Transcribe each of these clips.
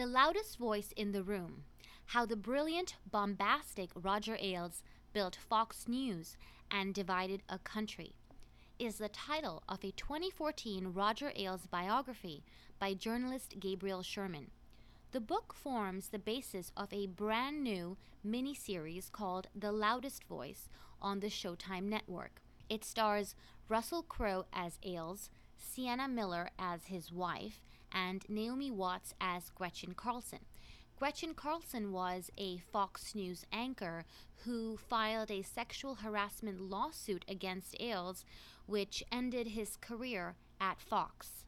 The loudest voice in the room. How the brilliant, bombastic Roger Ailes built Fox News and divided a country is the title of a 2014 Roger Ailes biography by journalist Gabriel Sherman. The book forms the basis of a brand new miniseries called The Loudest Voice on the Showtime network. It stars Russell Crowe as Ailes, Sienna Miller as his wife, and Naomi Watts as Gretchen Carlson. Gretchen Carlson was a Fox News anchor who filed a sexual harassment lawsuit against Ailes, which ended his career at Fox.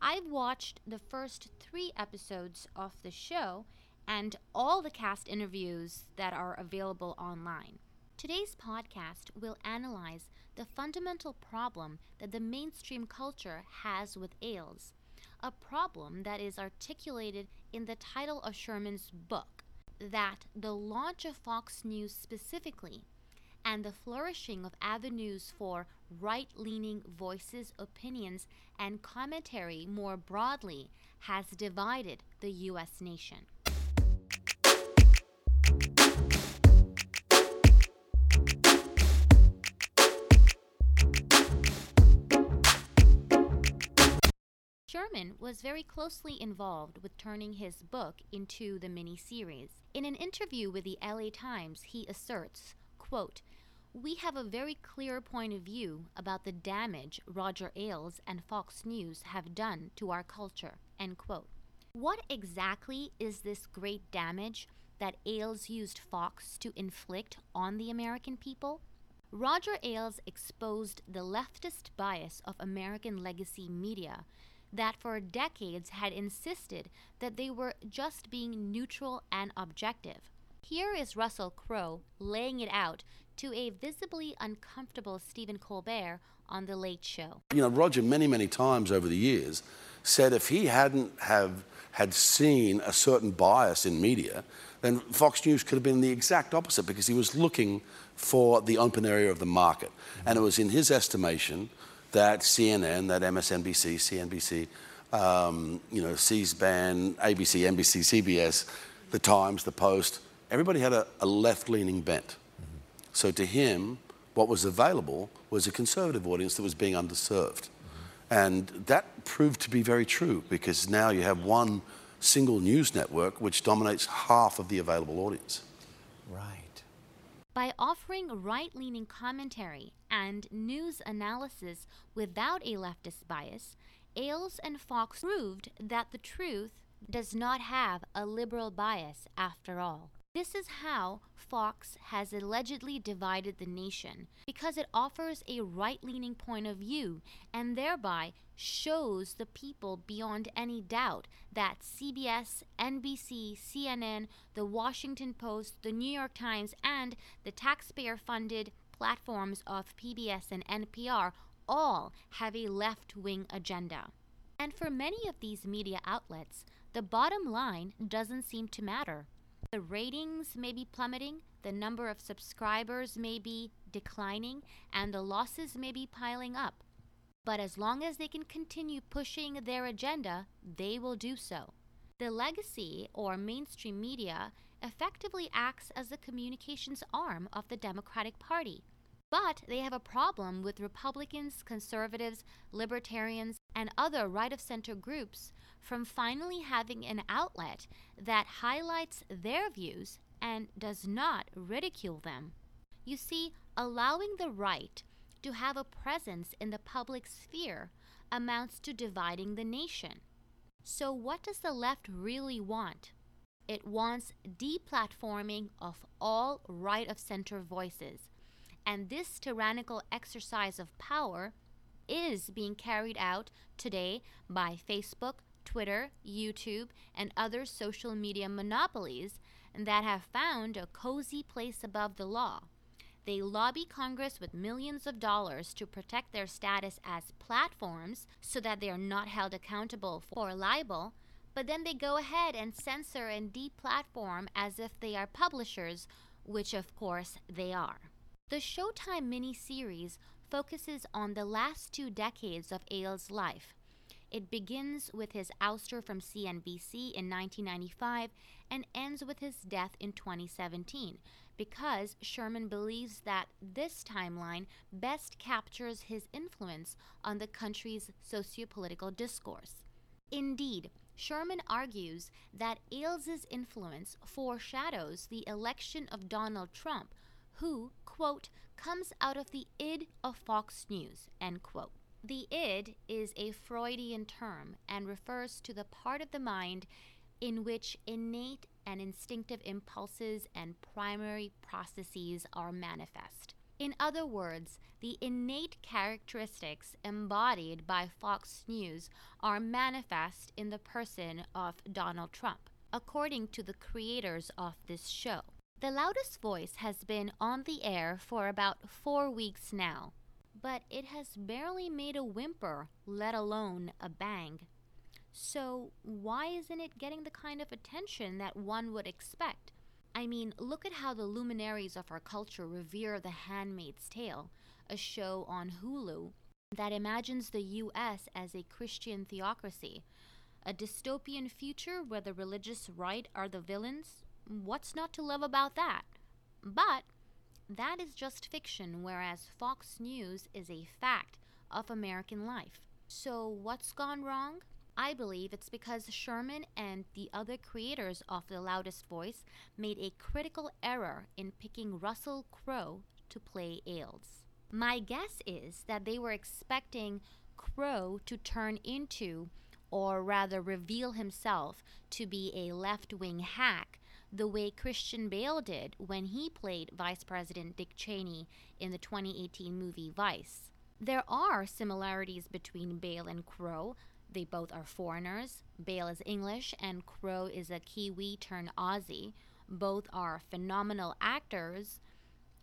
I've watched the first three episodes of the show and all the cast interviews that are available online. Today's podcast will analyze the fundamental problem that the mainstream culture has with Ailes, a problem that is articulated in the title of Sherman's book that the launch of Fox News specifically and the flourishing of avenues for right leaning voices, opinions, and commentary more broadly has divided the U.S. nation. Sherman was very closely involved with turning his book into the mini-series. In an interview with the LA Times, he asserts, quote, we have a very clear point of view about the damage Roger Ailes and Fox News have done to our culture. End quote. What exactly is this great damage that Ailes used Fox to inflict on the American people? Roger Ailes exposed the leftist bias of American legacy media that for decades had insisted that they were just being neutral and objective. Here is Russell Crowe laying it out to a visibly uncomfortable Stephen Colbert on The Late Show. You know, Roger many, many times over the years said if he hadn't have had seen a certain bias in media, then Fox News could have been the exact opposite because he was looking for the open area of the market. Mm-hmm. And it was in his estimation that CNN, that MSNBC, CNBC, um, you know, C-SPAN, ABC, NBC, CBS, The Times, The Post, everybody had a, a left-leaning bent. So to him, what was available was a conservative audience that was being underserved. And that proved to be very true because now you have one single news network which dominates half of the available audience. Right. By offering right leaning commentary and news analysis without a leftist bias, Ailes and Fox proved that the truth does not have a liberal bias after all. This is how Fox has allegedly divided the nation because it offers a right leaning point of view and thereby shows the people beyond any doubt that CBS, NBC, CNN, The Washington Post, The New York Times, and the taxpayer funded platforms of PBS and NPR all have a left wing agenda. And for many of these media outlets, the bottom line doesn't seem to matter. The ratings may be plummeting, the number of subscribers may be declining, and the losses may be piling up. But as long as they can continue pushing their agenda, they will do so. The legacy or mainstream media effectively acts as the communications arm of the Democratic Party. But they have a problem with Republicans, conservatives, libertarians, and other right of center groups from finally having an outlet that highlights their views and does not ridicule them. You see, allowing the right to have a presence in the public sphere amounts to dividing the nation. So, what does the left really want? It wants deplatforming of all right of center voices and this tyrannical exercise of power is being carried out today by Facebook, Twitter, YouTube, and other social media monopolies that have found a cozy place above the law. They lobby Congress with millions of dollars to protect their status as platforms so that they are not held accountable for libel, but then they go ahead and censor and deplatform as if they are publishers, which of course they are. The Showtime mini-series focuses on the last two decades of Ailes' life. It begins with his ouster from CNBC in 1995 and ends with his death in 2017 because Sherman believes that this timeline best captures his influence on the country's sociopolitical discourse. Indeed, Sherman argues that Ailes' influence foreshadows the election of Donald Trump, who, quote, comes out of the id of Fox News, end quote. The id is a Freudian term and refers to the part of the mind in which innate and instinctive impulses and primary processes are manifest. In other words, the innate characteristics embodied by Fox News are manifest in the person of Donald Trump, according to the creators of this show. The loudest voice has been on the air for about four weeks now, but it has barely made a whimper, let alone a bang. So, why isn't it getting the kind of attention that one would expect? I mean, look at how the luminaries of our culture revere The Handmaid's Tale, a show on Hulu that imagines the US as a Christian theocracy. A dystopian future where the religious right are the villains? What's not to love about that? But that is just fiction, whereas Fox News is a fact of American life. So, what's gone wrong? I believe it's because Sherman and the other creators of The Loudest Voice made a critical error in picking Russell Crowe to play Ailes. My guess is that they were expecting Crowe to turn into, or rather reveal himself to be a left wing hack the way Christian Bale did when he played Vice President Dick Cheney in the 2018 movie Vice. There are similarities between Bale and Crowe. they both are foreigners. Bale is English and Crowe is a Kiwi turned Aussie. Both are phenomenal actors.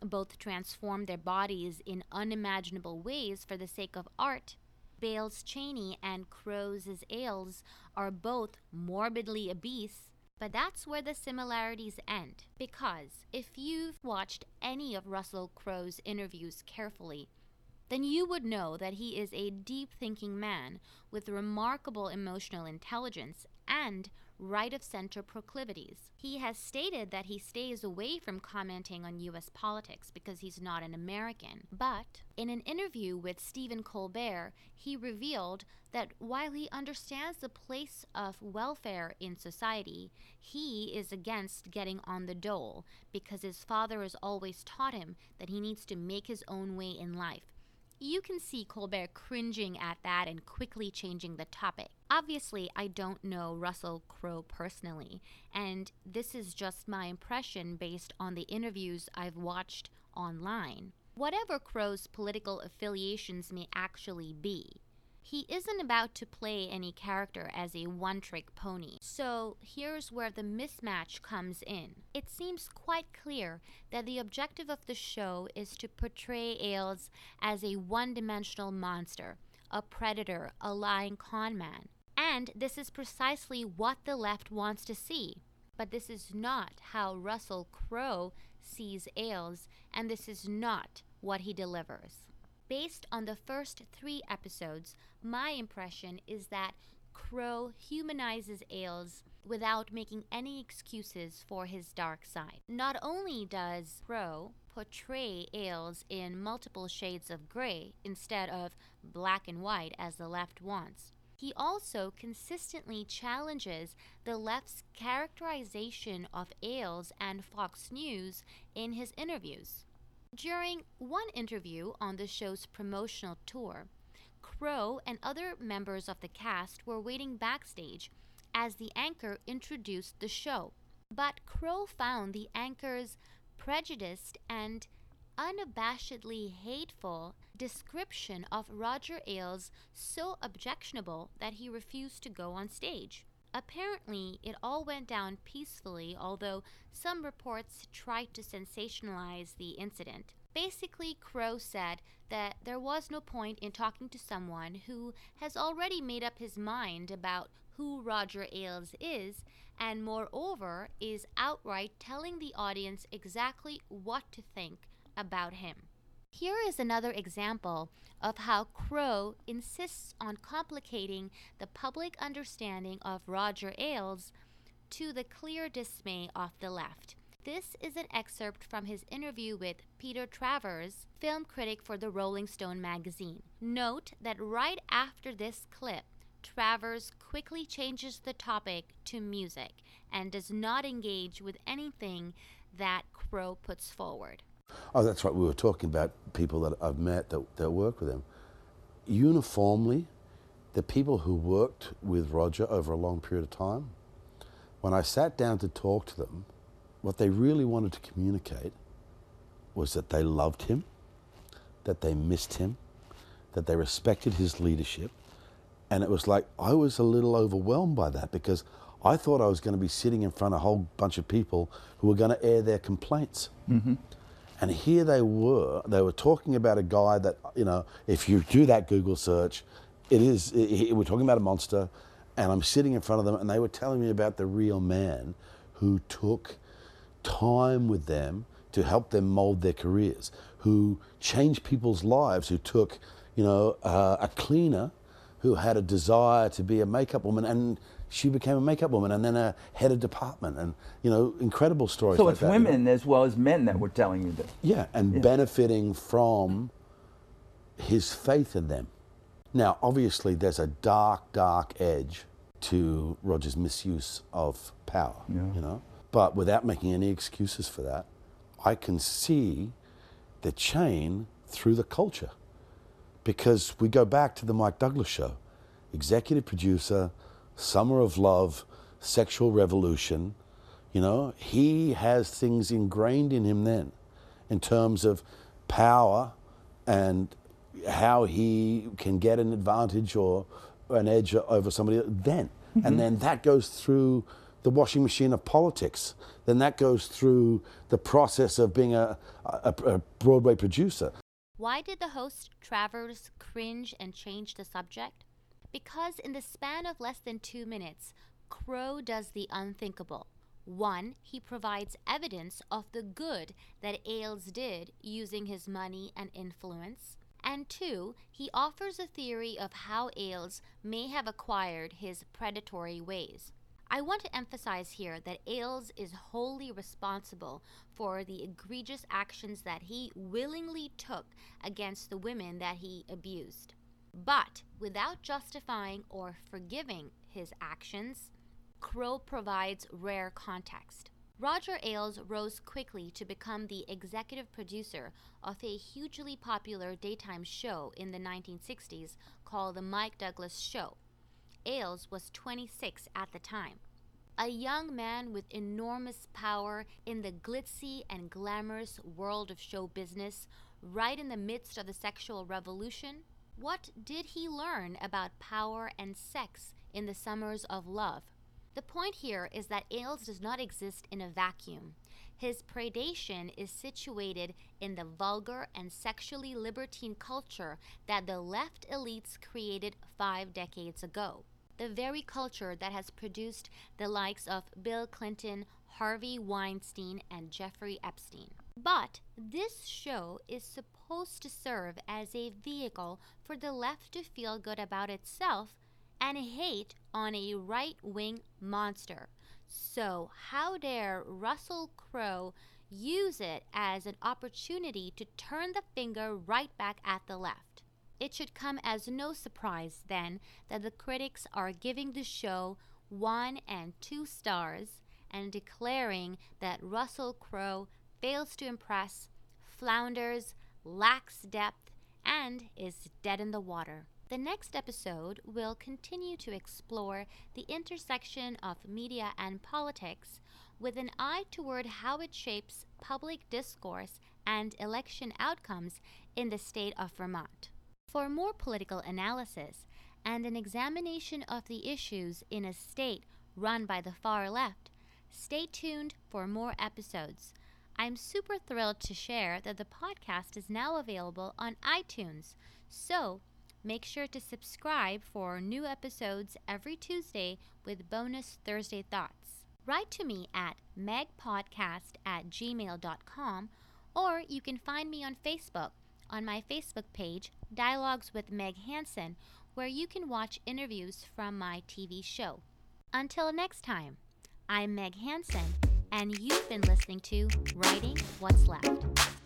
Both transform their bodies in unimaginable ways for the sake of art. Bale's Cheney and Crowe's Ailes are both morbidly obese, but that's where the similarities end. Because if you've watched any of Russell Crowe's interviews carefully, then you would know that he is a deep thinking man with remarkable emotional intelligence and right of center proclivities. He has stated that he stays away from commenting on U.S. politics because he's not an American. But in an interview with Stephen Colbert, he revealed that while he understands the place of welfare in society, he is against getting on the dole because his father has always taught him that he needs to make his own way in life you can see Colbert cringing at that and quickly changing the topic. Obviously, I don't know Russell Crowe personally, and this is just my impression based on the interviews I've watched online. Whatever Crowe's political affiliations may actually be, he isn't about to play any character as a one trick pony. So here's where the mismatch comes in. It seems quite clear that the objective of the show is to portray Ailes as a one dimensional monster, a predator, a lying conman. And this is precisely what the left wants to see. But this is not how Russell Crowe sees Ailes, and this is not what he delivers. Based on the first three episodes, my impression is that Crowe humanizes Ailes without making any excuses for his dark side. Not only does Crowe portray Ailes in multiple shades of gray instead of black and white as the left wants, he also consistently challenges the left's characterization of Ailes and Fox News in his interviews. During one interview on the show's promotional tour, Crowe and other members of the cast were waiting backstage as the anchor introduced the show. But Crowe found the anchor's prejudiced and unabashedly hateful description of Roger Ailes so objectionable that he refused to go on stage. Apparently, it all went down peacefully, although some reports tried to sensationalize the incident. Basically, Crowe said that there was no point in talking to someone who has already made up his mind about who Roger Ailes is, and moreover, is outright telling the audience exactly what to think about him. Here is another example of how Crowe insists on complicating the public understanding of Roger Ailes to the clear dismay of the left. This is an excerpt from his interview with Peter Travers, film critic for the Rolling Stone magazine. Note that right after this clip, Travers quickly changes the topic to music and does not engage with anything that Crowe puts forward. Oh, that's right. We were talking about people that I've met that, that work with him. Uniformly, the people who worked with Roger over a long period of time, when I sat down to talk to them, what they really wanted to communicate was that they loved him, that they missed him, that they respected his leadership. And it was like I was a little overwhelmed by that because I thought I was going to be sitting in front of a whole bunch of people who were going to air their complaints. Mm-hmm. And here they were, they were talking about a guy that, you know, if you do that Google search, it is, it, it, we're talking about a monster. And I'm sitting in front of them and they were telling me about the real man who took time with them to help them mold their careers, who changed people's lives, who took, you know, uh, a cleaner who had a desire to be a makeup woman and she became a makeup woman and then a head of department and you know incredible stories so like it's that, women you know? as well as men that were telling you this yeah and yeah. benefiting from his faith in them now obviously there's a dark dark edge to roger's misuse of power yeah. you know but without making any excuses for that i can see the chain through the culture because we go back to the mike douglas show executive producer Summer of Love, Sexual Revolution. You know, he has things ingrained in him then in terms of power and how he can get an advantage or an edge over somebody then. Mm-hmm. And then that goes through the washing machine of politics. Then that goes through the process of being a, a, a Broadway producer. Why did the host Travers cringe and change the subject? Because in the span of less than two minutes, Crowe does the unthinkable. One, he provides evidence of the good that Ailes did using his money and influence. And two, he offers a theory of how Ailes may have acquired his predatory ways. I want to emphasize here that Ailes is wholly responsible for the egregious actions that he willingly took against the women that he abused. But without justifying or forgiving his actions, Crowe provides rare context. Roger Ailes rose quickly to become the executive producer of a hugely popular daytime show in the 1960s called The Mike Douglas Show. Ailes was 26 at the time. A young man with enormous power in the glitzy and glamorous world of show business, right in the midst of the sexual revolution, what did he learn about power and sex in the summers of love? The point here is that Ailes does not exist in a vacuum. His predation is situated in the vulgar and sexually libertine culture that the left elites created five decades ago. The very culture that has produced the likes of Bill Clinton, Harvey Weinstein, and Jeffrey Epstein. But this show is supposed to serve as a vehicle for the left to feel good about itself and hate on a right wing monster. So, how dare Russell Crowe use it as an opportunity to turn the finger right back at the left? It should come as no surprise, then, that the critics are giving the show one and two stars and declaring that Russell Crowe fails to impress, flounders, lacks depth, and is dead in the water. The next episode will continue to explore the intersection of media and politics with an eye toward how it shapes public discourse and election outcomes in the state of Vermont. For more political analysis and an examination of the issues in a state run by the far left, stay tuned for more episodes. I'm super thrilled to share that the podcast is now available on iTunes. So make sure to subscribe for new episodes every Tuesday with bonus Thursday thoughts. Write to me at megpodcast at gmail.com or you can find me on Facebook on my Facebook page, Dialogues with Meg Hansen, where you can watch interviews from my TV show. Until next time, I'm Meg Hansen, and you've been listening to Writing What's Left.